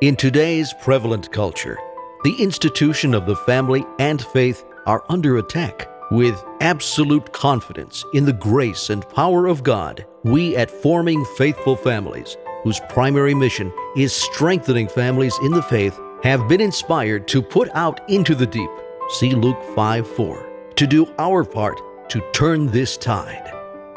In today's prevalent culture, the institution of the family and faith are under attack. With absolute confidence in the grace and power of God, we at Forming Faithful Families, whose primary mission is strengthening families in the faith, have been inspired to put out into the deep, see Luke 5 4, to do our part to turn this tide.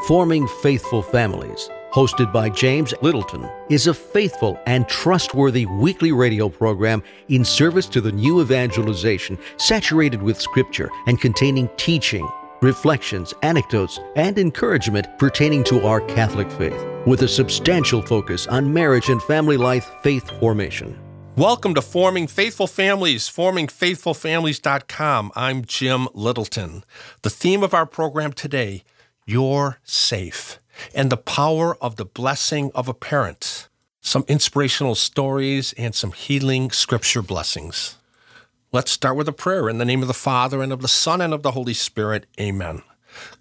Forming Faithful Families hosted by James Littleton, is a faithful and trustworthy weekly radio program in service to the new evangelization, saturated with scripture and containing teaching, reflections, anecdotes, and encouragement pertaining to our Catholic faith, with a substantial focus on marriage and family life faith formation. Welcome to Forming Faithful Families, formingfaithfulfamilies.com. I'm Jim Littleton. The theme of our program today, You're Safe and the power of the blessing of a parent, some inspirational stories, and some healing scripture blessings. Let's start with a prayer in the name of the Father, and of the Son, and of the Holy Spirit. Amen.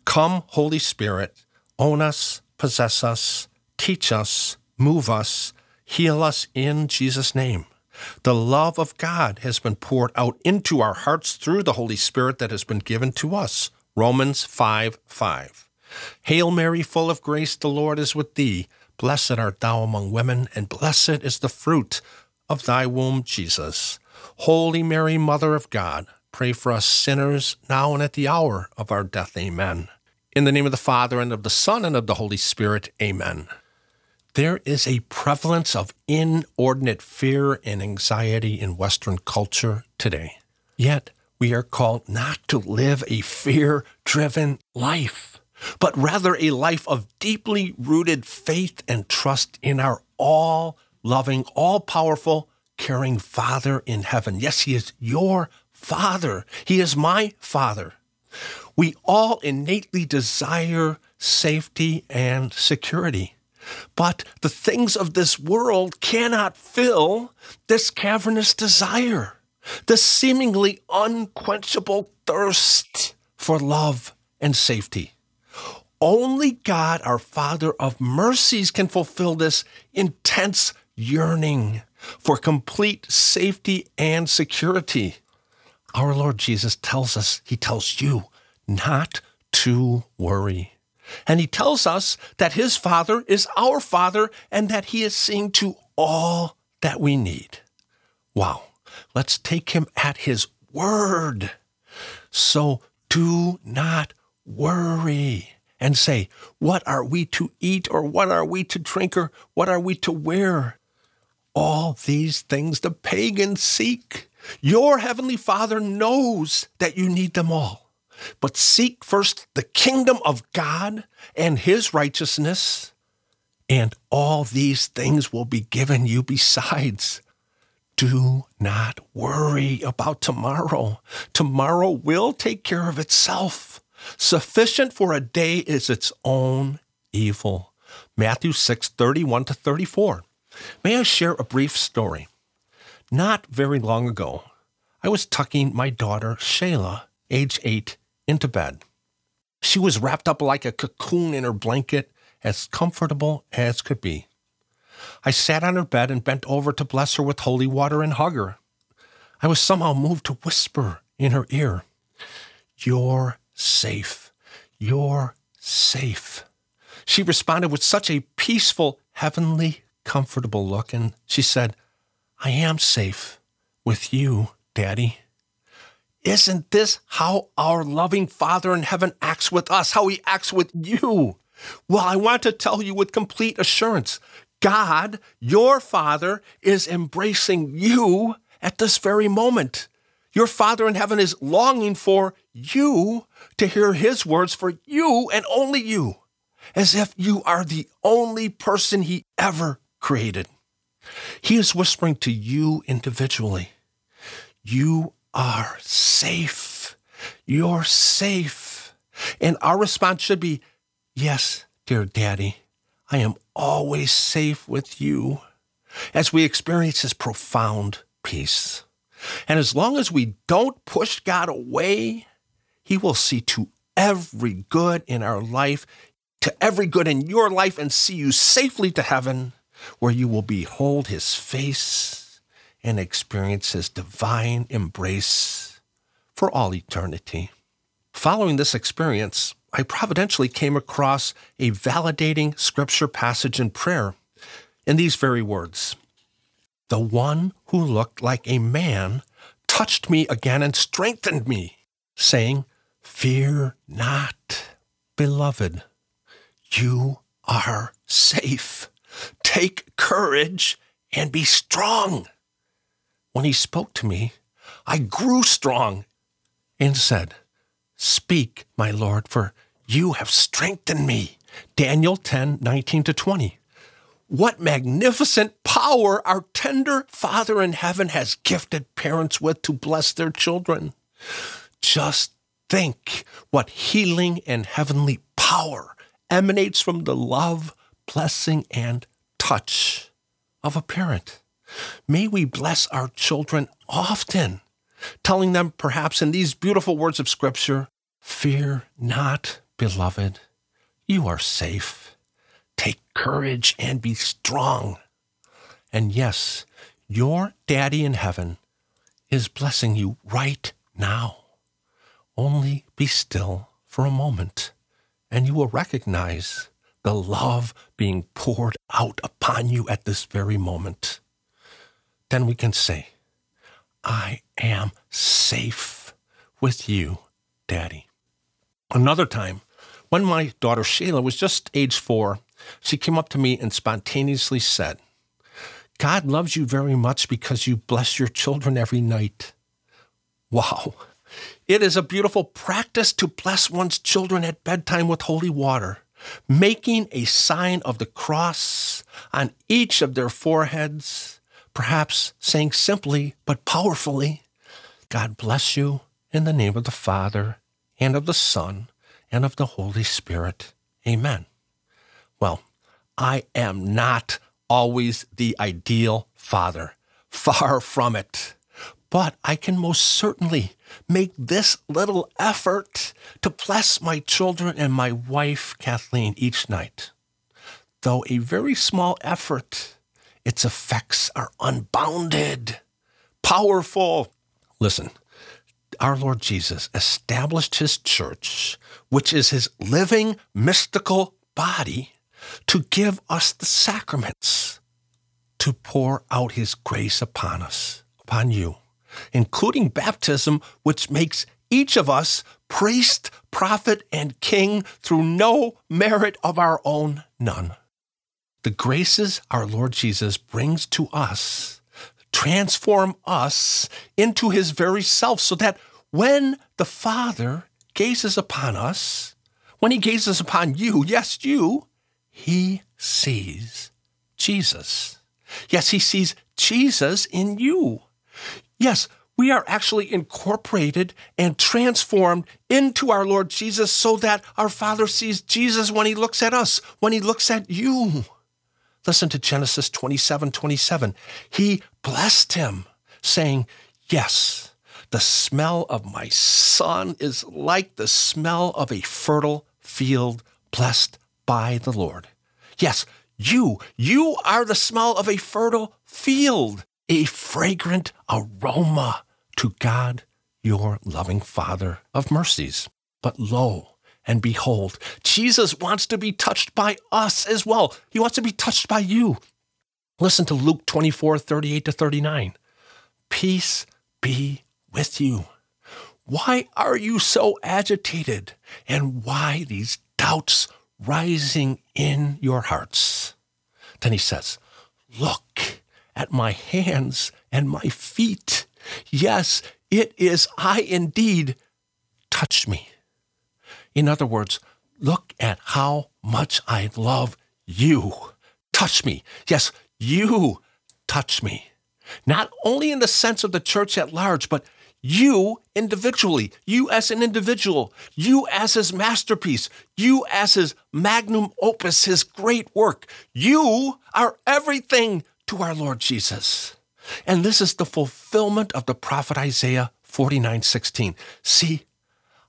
Come, Holy Spirit, own us, possess us, teach us, move us, heal us in Jesus' name. The love of God has been poured out into our hearts through the Holy Spirit that has been given to us. Romans 5 5. Hail Mary, full of grace, the Lord is with thee. Blessed art thou among women, and blessed is the fruit of thy womb, Jesus. Holy Mary, Mother of God, pray for us sinners, now and at the hour of our death. Amen. In the name of the Father, and of the Son, and of the Holy Spirit. Amen. There is a prevalence of inordinate fear and anxiety in Western culture today. Yet, we are called not to live a fear driven life but rather a life of deeply rooted faith and trust in our all loving, all powerful, caring Father in heaven. Yes, He is your Father. He is my Father. We all innately desire safety and security. But the things of this world cannot fill this cavernous desire, the seemingly unquenchable thirst for love and safety. Only God, our Father of mercies, can fulfill this intense yearning for complete safety and security. Our Lord Jesus tells us, He tells you not to worry. And He tells us that His Father is our Father and that He is seeing to all that we need. Wow, let's take Him at His word. So do not worry and say, What are we to eat, or what are we to drink, or what are we to wear? All these things the pagans seek. Your heavenly Father knows that you need them all. But seek first the kingdom of God and his righteousness, and all these things will be given you besides. Do not worry about tomorrow. Tomorrow will take care of itself. Sufficient for a day is its own evil. Matthew 6, 31 to 34. May I share a brief story? Not very long ago, I was tucking my daughter, Shayla, age eight, into bed. She was wrapped up like a cocoon in her blanket, as comfortable as could be. I sat on her bed and bent over to bless her with holy water and hug her. I was somehow moved to whisper in her ear, You're safe. You're safe. She responded with such a peaceful, heavenly, comfortable look, and she said, I am safe with you, Daddy. Isn't this how our loving Father in heaven acts with us, how he acts with you? Well, I want to tell you with complete assurance God, your Father, is embracing you at this very moment. Your Father in heaven is longing for you to hear His words for you and only you, as if you are the only person He ever created. He is whispering to you individually You are safe. You're safe. And our response should be Yes, dear Daddy, I am always safe with you as we experience His profound peace. And as long as we don't push God away, He will see to every good in our life, to every good in your life, and see you safely to heaven, where you will behold His face and experience his divine embrace for all eternity. Following this experience, I providentially came across a validating scripture passage in prayer in these very words The one who looked like a man touched me again and strengthened me, saying, Fear not, beloved, you are safe. Take courage and be strong. When he spoke to me, I grew strong and said, Speak, my Lord, for you have strengthened me. Daniel 10 19 to 20. What magnificent power our tender Father in heaven has gifted parents with to bless their children. Just think what healing and heavenly power emanates from the love, blessing, and touch of a parent. May we bless our children often, telling them perhaps in these beautiful words of Scripture Fear not, beloved, you are safe. Take courage and be strong. And yes, your daddy in heaven is blessing you right now. Only be still for a moment, and you will recognize the love being poured out upon you at this very moment. Then we can say, I am safe with you, Daddy. Another time, when my daughter Shayla was just age four, she came up to me and spontaneously said, God loves you very much because you bless your children every night. Wow. It is a beautiful practice to bless one's children at bedtime with holy water, making a sign of the cross on each of their foreheads, perhaps saying simply but powerfully, God bless you in the name of the Father and of the Son, and of the Holy Spirit. Amen. Well, I am not always the ideal father. Far from it. But I can most certainly make this little effort to bless my children and my wife, Kathleen, each night. Though a very small effort, its effects are unbounded, powerful. Listen, our Lord Jesus established his church, which is his living mystical body, to give us the sacraments, to pour out his grace upon us, upon you, including baptism, which makes each of us priest, prophet, and king through no merit of our own, none. The graces our Lord Jesus brings to us transform us into his very self so that when the Father gazes upon us, when he gazes upon you, yes, you, he sees Jesus. Yes, he sees Jesus in you. Yes, we are actually incorporated and transformed into our Lord Jesus so that our Father sees Jesus when he looks at us, when he looks at you. Listen to Genesis 27 27. He blessed him, saying, Yes, the smell of my son is like the smell of a fertile field blessed by the Lord. Yes, you, you are the smell of a fertile field, a fragrant aroma to God, your loving Father of mercies. But lo, and behold, Jesus wants to be touched by us as well. He wants to be touched by you. Listen to Luke 24, 38 to 39. Peace be with you. Why are you so agitated? And why these doubts rising in your hearts? Then he says, Look at my hands and my feet. Yes, it is I indeed. Touch me. In other words, look at how much I love you. Touch me. Yes, you touch me. Not only in the sense of the church at large, but you individually, you as an individual, you as his masterpiece, you as his magnum opus, his great work. You are everything to our Lord Jesus. And this is the fulfillment of the prophet Isaiah 49:16. See,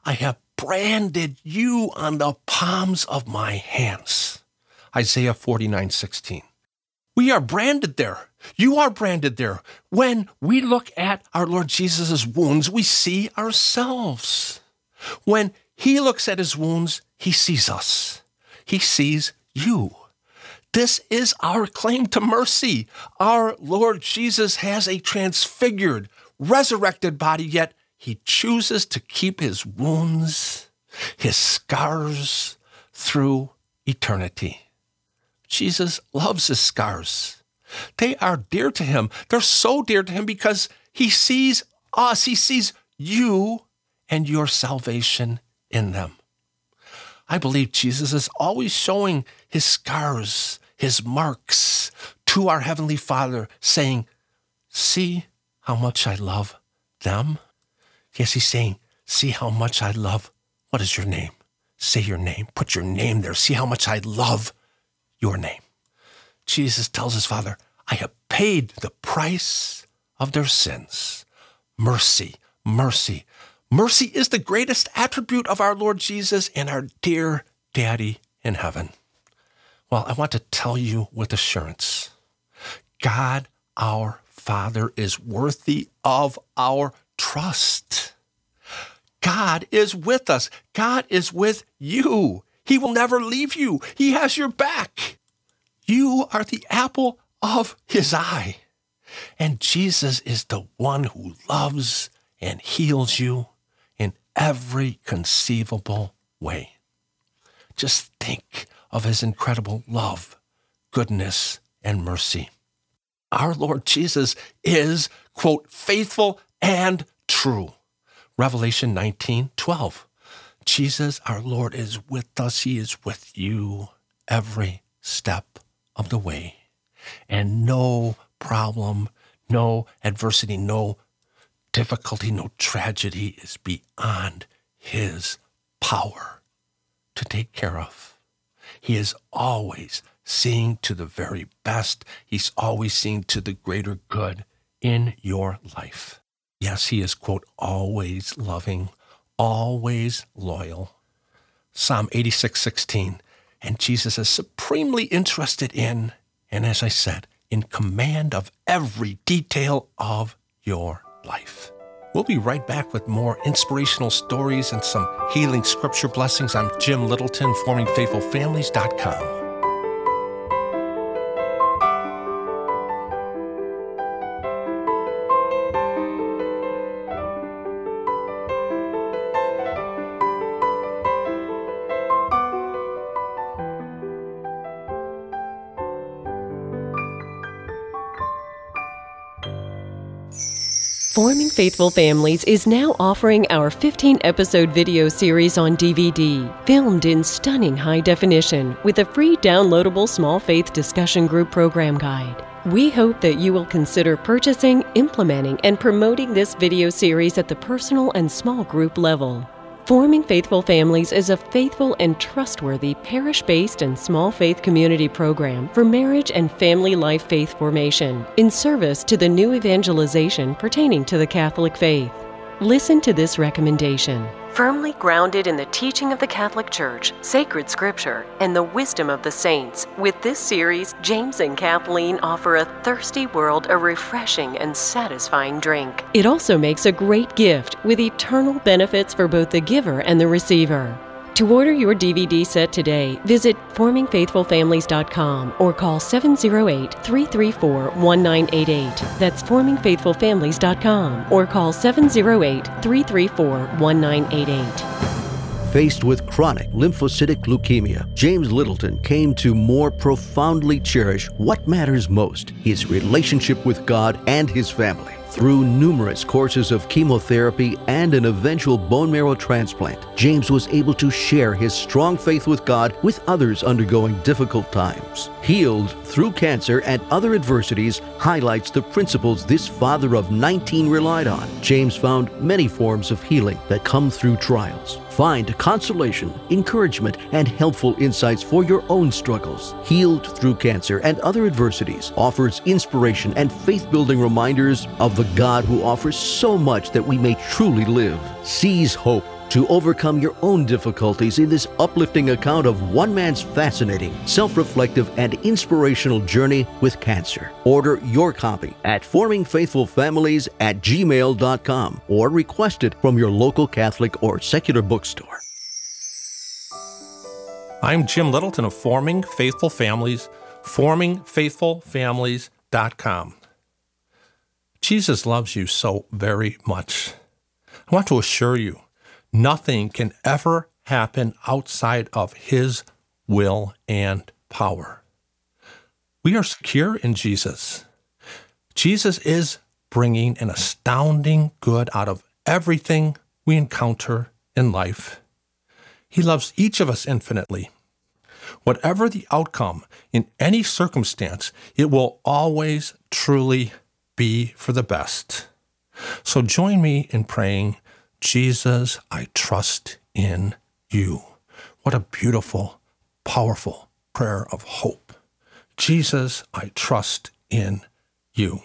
I have branded you on the palms of my hands. Isaiah 49 16. We are branded there. You are branded there. When we look at our Lord Jesus' wounds, we see ourselves. When he looks at his wounds, he sees us. He sees you. This is our claim to mercy. Our Lord Jesus has a transfigured, resurrected body, yet he chooses to keep his wounds, his scars through eternity. Jesus loves his scars. They are dear to him. They're so dear to him because he sees us, he sees you and your salvation in them. I believe Jesus is always showing his scars, his marks to our Heavenly Father, saying, See how much I love them. Yes, he's saying, See how much I love. What is your name? Say your name. Put your name there. See how much I love your name. Jesus tells his Father, I have paid the price of their sins. Mercy, mercy. Mercy is the greatest attribute of our Lord Jesus and our dear Daddy in heaven. Well, I want to tell you with assurance God, our Father, is worthy of our trust. God is with us. God is with you. He will never leave you. He has your back. You are the apple of his eye. And Jesus is the one who loves and heals you in every conceivable way. Just think of his incredible love, goodness, and mercy. Our Lord Jesus is, quote, faithful and true. Revelation 19 12. Jesus, our Lord, is with us. He is with you every step of the way. And no problem, no adversity, no difficulty, no tragedy is beyond His power to take care of. He is always seeing to the very best, He's always seeing to the greater good in your life. Yes, he is, quote, always loving, always loyal. Psalm 86 16. And Jesus is supremely interested in, and as I said, in command of every detail of your life. We'll be right back with more inspirational stories and some healing scripture blessings. I'm Jim Littleton, formingfaithfulfamilies.com. Forming Faithful Families is now offering our 15 episode video series on DVD, filmed in stunning high definition with a free downloadable small faith discussion group program guide. We hope that you will consider purchasing, implementing, and promoting this video series at the personal and small group level. Forming Faithful Families is a faithful and trustworthy parish based and small faith community program for marriage and family life faith formation in service to the new evangelization pertaining to the Catholic faith. Listen to this recommendation. Firmly grounded in the teaching of the Catholic Church, sacred scripture, and the wisdom of the saints, with this series, James and Kathleen offer a thirsty world a refreshing and satisfying drink. It also makes a great gift with eternal benefits for both the giver and the receiver. To order your DVD set today, visit formingfaithfulfamilies.com or call 708 334 1988. That's formingfaithfulfamilies.com or call 708 334 1988. Faced with chronic lymphocytic leukemia, James Littleton came to more profoundly cherish what matters most his relationship with God and his family. Through numerous courses of chemotherapy and an eventual bone marrow transplant, James was able to share his strong faith with God with others undergoing difficult times. Healed through cancer and other adversities highlights the principles this father of 19 relied on. James found many forms of healing that come through trials. Find consolation, encouragement, and helpful insights for your own struggles. Healed Through Cancer and Other Adversities offers inspiration and faith building reminders of the God who offers so much that we may truly live. Seize hope to overcome your own difficulties in this uplifting account of one man's fascinating, self reflective, and inspirational journey with cancer. Order your copy at formingfaithfulfamilies at gmail.com or request it from your local Catholic or secular bookstore. I'm Jim Littleton of Forming Faithful Families, formingfaithfulfamilies.com. Jesus loves you so very much. I want to assure you, nothing can ever happen outside of His will and power. We are secure in Jesus. Jesus is bringing an astounding good out of everything we encounter in life. He loves each of us infinitely. Whatever the outcome in any circumstance, it will always truly be for the best. So join me in praying, Jesus, I trust in you. What a beautiful, powerful prayer of hope. Jesus, I trust in you.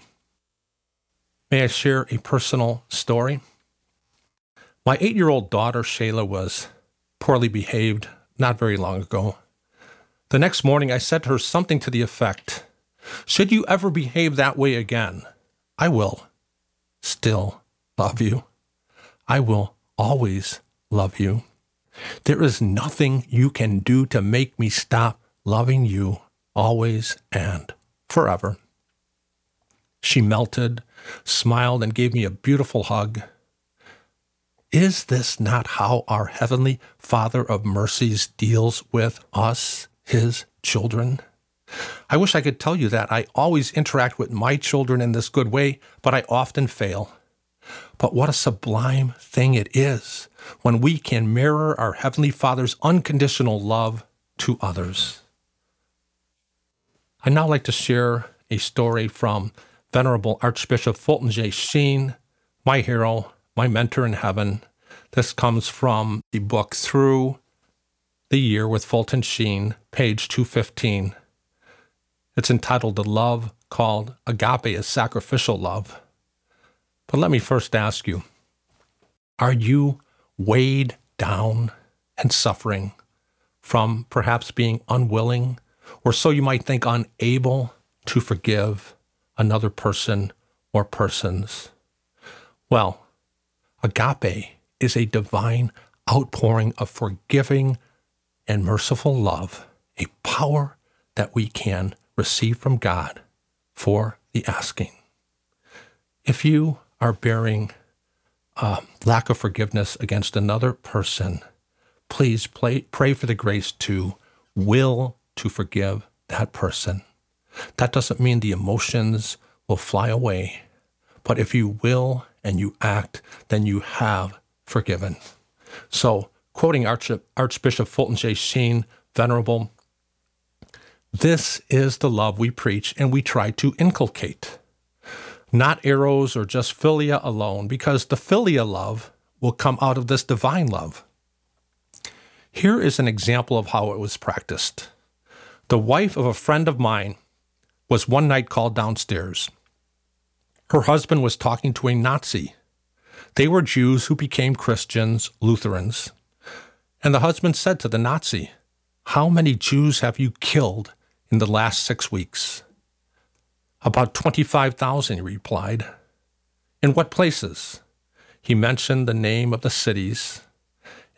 May I share a personal story? My eight year old daughter, Shayla, was poorly behaved not very long ago. The next morning, I said to her something to the effect Should you ever behave that way again, I will still love you. I will always love you. There is nothing you can do to make me stop loving you always and forever. She melted, smiled, and gave me a beautiful hug. Is this not how our Heavenly Father of mercies deals with us, His children? I wish I could tell you that. I always interact with my children in this good way, but I often fail. But what a sublime thing it is when we can mirror our Heavenly Father's unconditional love to others. I'd now like to share a story from Venerable Archbishop Fulton J. Sheen, my hero, my mentor in heaven. This comes from the book Through the Year with Fulton Sheen, page 215. It's entitled The Love Called Agape is Sacrificial Love. But let me first ask you Are you weighed down and suffering from perhaps being unwilling, or so you might think unable to forgive another person or persons? Well, agape is a divine outpouring of forgiving and merciful love, a power that we can receive from God for the asking. If you are bearing uh, lack of forgiveness against another person, please play, pray for the grace to will to forgive that person. That doesn't mean the emotions will fly away, but if you will and you act, then you have forgiven. So, quoting Arch- Archbishop Fulton J. Sheen, Venerable, this is the love we preach and we try to inculcate. Not eros or just philia alone, because the philia love will come out of this divine love. Here is an example of how it was practiced. The wife of a friend of mine was one night called downstairs. Her husband was talking to a Nazi. They were Jews who became Christians, Lutherans. And the husband said to the Nazi, How many Jews have you killed in the last six weeks? About 25,000, he replied. In what places? He mentioned the name of the cities.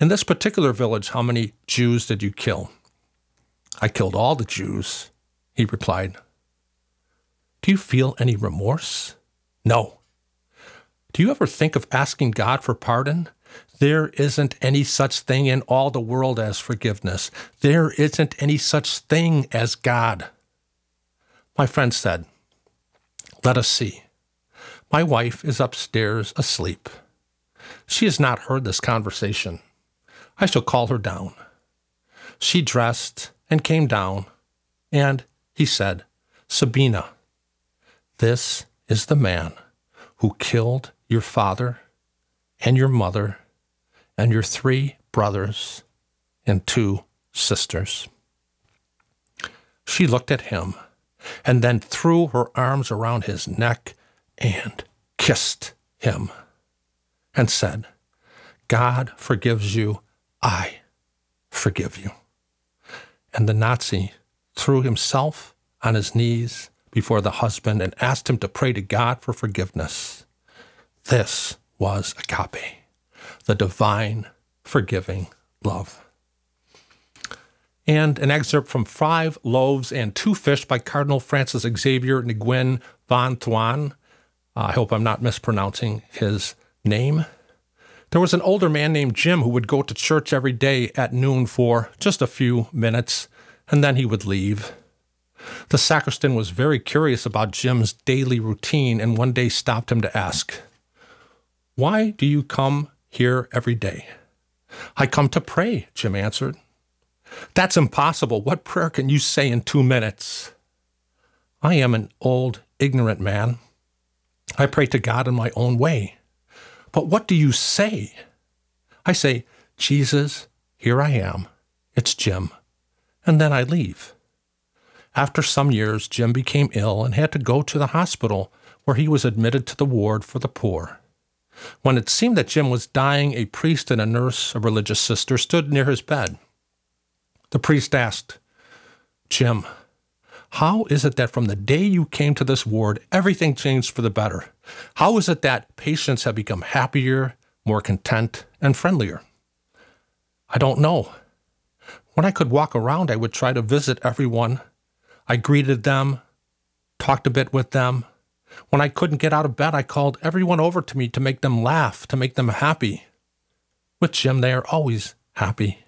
In this particular village, how many Jews did you kill? I killed all the Jews, he replied. Do you feel any remorse? No. Do you ever think of asking God for pardon? There isn't any such thing in all the world as forgiveness. There isn't any such thing as God. My friend said, Let us see. My wife is upstairs asleep. She has not heard this conversation. I shall call her down. She dressed and came down, and he said, Sabina, this is the man who killed your father and your mother and your three brothers and two sisters. She looked at him and then threw her arms around his neck and kissed him and said, God forgives you. I forgive you. And the Nazi threw himself on his knees before the husband and asked him to pray to God for forgiveness. This was agape, the divine, forgiving love. And an excerpt from Five Loaves and Two Fish by Cardinal Francis Xavier Nguyen Van Thuan. I hope I'm not mispronouncing his name. There was an older man named Jim who would go to church every day at noon for just a few minutes, and then he would leave. The sacristan was very curious about Jim's daily routine and one day stopped him to ask, Why do you come here every day? I come to pray, Jim answered. That's impossible. What prayer can you say in two minutes? I am an old, ignorant man. I pray to God in my own way. But what do you say? I say, Jesus, here I am. It's Jim. And then I leave. After some years, Jim became ill and had to go to the hospital, where he was admitted to the ward for the poor. When it seemed that Jim was dying, a priest and a nurse, a religious sister, stood near his bed. The priest asked, Jim, how is it that from the day you came to this ward, everything changed for the better? How is it that patients have become happier, more content, and friendlier? I don't know. When I could walk around, I would try to visit everyone. I greeted them, talked a bit with them. When I couldn't get out of bed, I called everyone over to me to make them laugh, to make them happy. With Jim, they are always happy.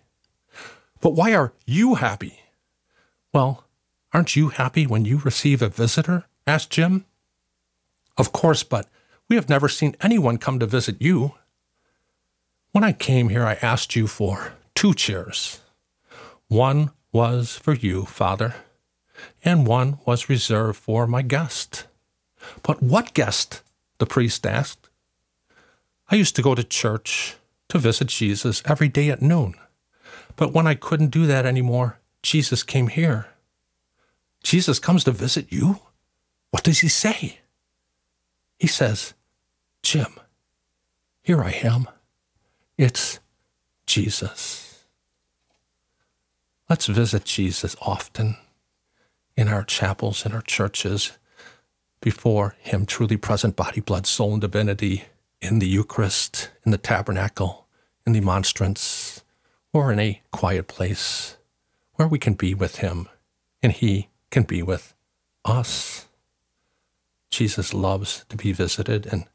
But why are you happy? Well, aren't you happy when you receive a visitor? asked Jim. Of course, but we have never seen anyone come to visit you. When I came here, I asked you for two chairs. One was for you, Father, and one was reserved for my guest. But what guest? the priest asked. I used to go to church to visit Jesus every day at noon. But when I couldn't do that anymore, Jesus came here. Jesus comes to visit you? What does he say? He says, Jim, here I am. It's Jesus. Let's visit Jesus often in our chapels, in our churches, before Him, truly present, body, blood, soul, and divinity, in the Eucharist, in the tabernacle, in the monstrance, or in a quiet place where we can be with Him and He can be with us. Jesus loves to be visited, and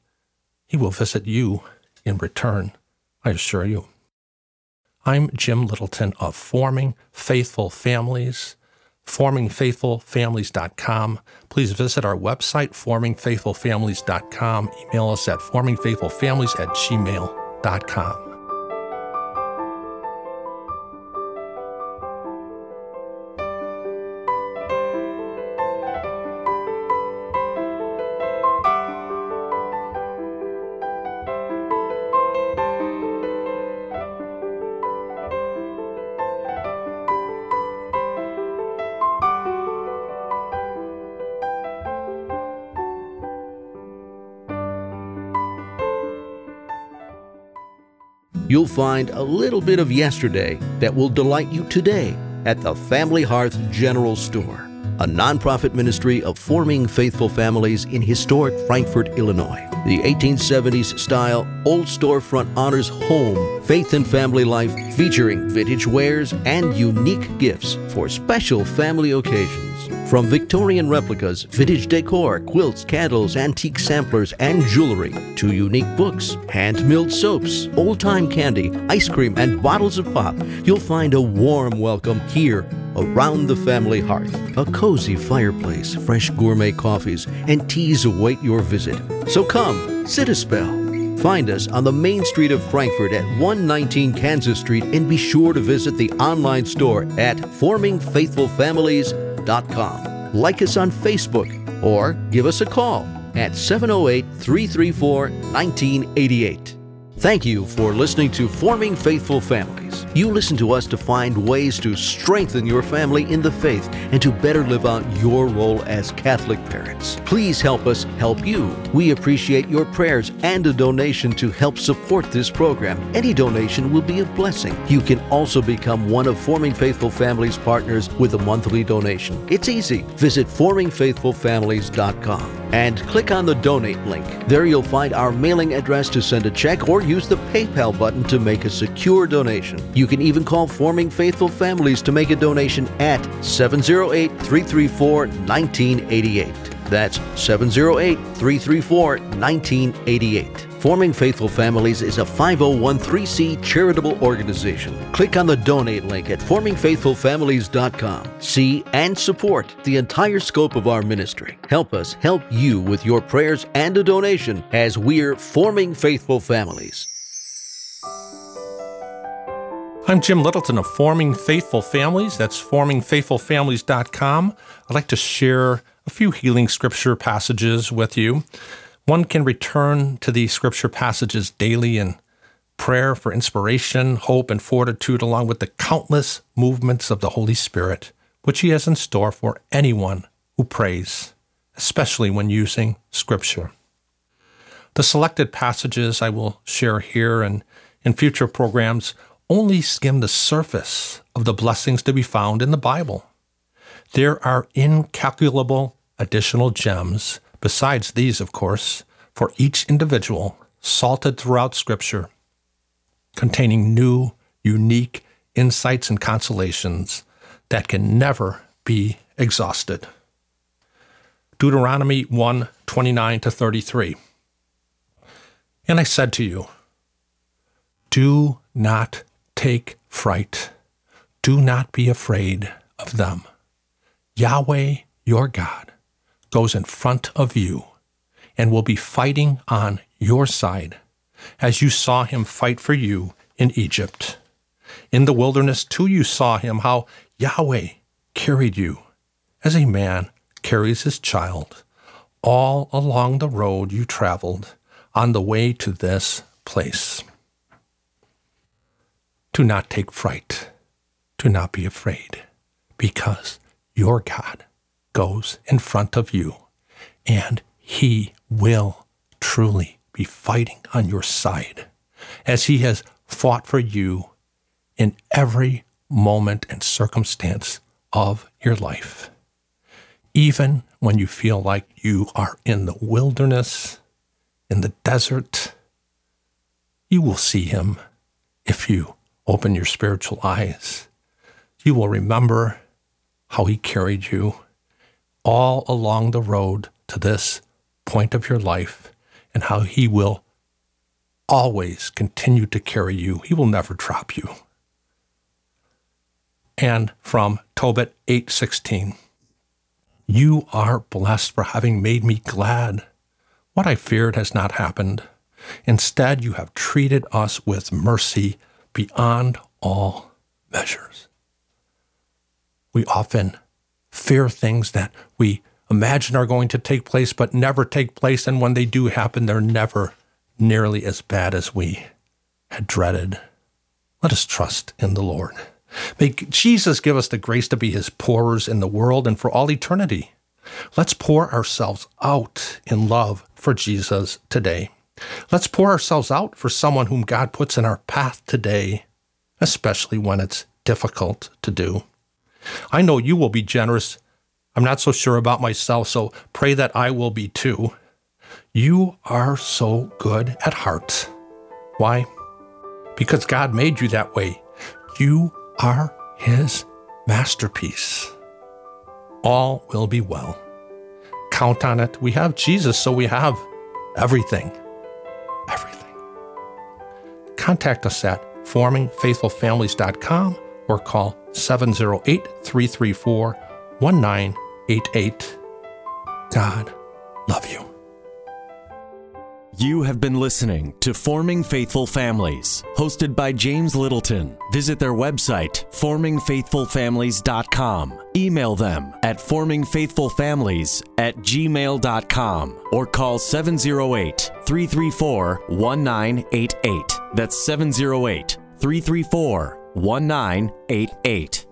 He will visit you in return, I assure you. I'm Jim Littleton of Forming Faithful Families, formingfaithfulfamilies.com. Please visit our website, formingfaithfulfamilies.com. Email us at formingfaithfulfamilies at gmail.com. you'll find a little bit of yesterday that will delight you today at the Family Hearth General Store, a nonprofit ministry of forming faithful families in historic Frankfort, Illinois. The 1870s style old storefront honors home, faith, and family life, featuring vintage wares and unique gifts for special family occasions. From Victorian replicas, vintage decor, quilts, candles, antique samplers, and jewelry, to unique books, hand milled soaps, old time candy, ice cream, and bottles of pop, you'll find a warm welcome here around the family hearth. A cozy fireplace, fresh gourmet coffees, and teas await your visit. So come, sit a spell. Find us on the main street of Frankfort at 119 Kansas Street and be sure to visit the online store at like us on Facebook or give us a call at 708 334 1988. Thank you for listening to Forming Faithful Families. You listen to us to find ways to strengthen your family in the faith and to better live out your role as Catholic parents. Please help us help you. We appreciate your prayers and a donation to help support this program. Any donation will be a blessing. You can also become one of Forming Faithful Families partners with a monthly donation. It's easy. Visit formingfaithfulfamilies.com and click on the donate link. There you'll find our mailing address to send a check or use the PayPal button to make a secure donation. You can even call Forming Faithful Families to make a donation at 708 334 1988. That's 708 334 1988. Forming Faithful Families is a 5013C charitable organization. Click on the donate link at formingfaithfulfamilies.com. See and support the entire scope of our ministry. Help us help you with your prayers and a donation as we're forming faithful families. I'm Jim Littleton of Forming Faithful Families. That's formingfaithfulfamilies.com. I'd like to share a few healing scripture passages with you. One can return to these scripture passages daily in prayer for inspiration, hope, and fortitude, along with the countless movements of the Holy Spirit, which He has in store for anyone who prays, especially when using scripture. The selected passages I will share here and in future programs only skim the surface of the blessings to be found in the Bible. There are incalculable additional gems besides these, of course, for each individual, salted throughout Scripture, containing new, unique insights and consolations that can never be exhausted. Deuteronomy 1 29 to 33. And I said to you, Do not take fright, do not be afraid of them. Yahweh, your God, goes in front of you and will be fighting on your side, as you saw him fight for you in Egypt. In the wilderness, too, you saw him, how Yahweh carried you as a man carries his child all along the road you traveled on the way to this place. Do not take fright. Do not be afraid, because your God goes in front of you, and he will truly be fighting on your side as he has fought for you in every moment and circumstance of your life. Even when you feel like you are in the wilderness, in the desert, you will see him if you open your spiritual eyes. You will remember how he carried you all along the road to this point of your life and how He will always continue to carry you. He will never drop you. And from Tobit 8:16. You are blessed for having made me glad. What I feared has not happened. Instead, you have treated us with mercy beyond all measures. We often fear things that we imagine are going to take place but never take place. And when they do happen, they're never nearly as bad as we had dreaded. Let us trust in the Lord. May Jesus give us the grace to be his pourers in the world and for all eternity. Let's pour ourselves out in love for Jesus today. Let's pour ourselves out for someone whom God puts in our path today, especially when it's difficult to do. I know you will be generous. I'm not so sure about myself, so pray that I will be too. You are so good at heart. Why? Because God made you that way. You are His masterpiece. All will be well. Count on it. We have Jesus, so we have everything. Everything. Contact us at formingfaithfulfamilies.com or call 708 334 1988. God love you. You have been listening to Forming Faithful Families, hosted by James Littleton. Visit their website, formingfaithfulfamilies.com. Email them at formingfaithfulfamilies at gmail.com or call 708 334 1988. That's 708 334 1988.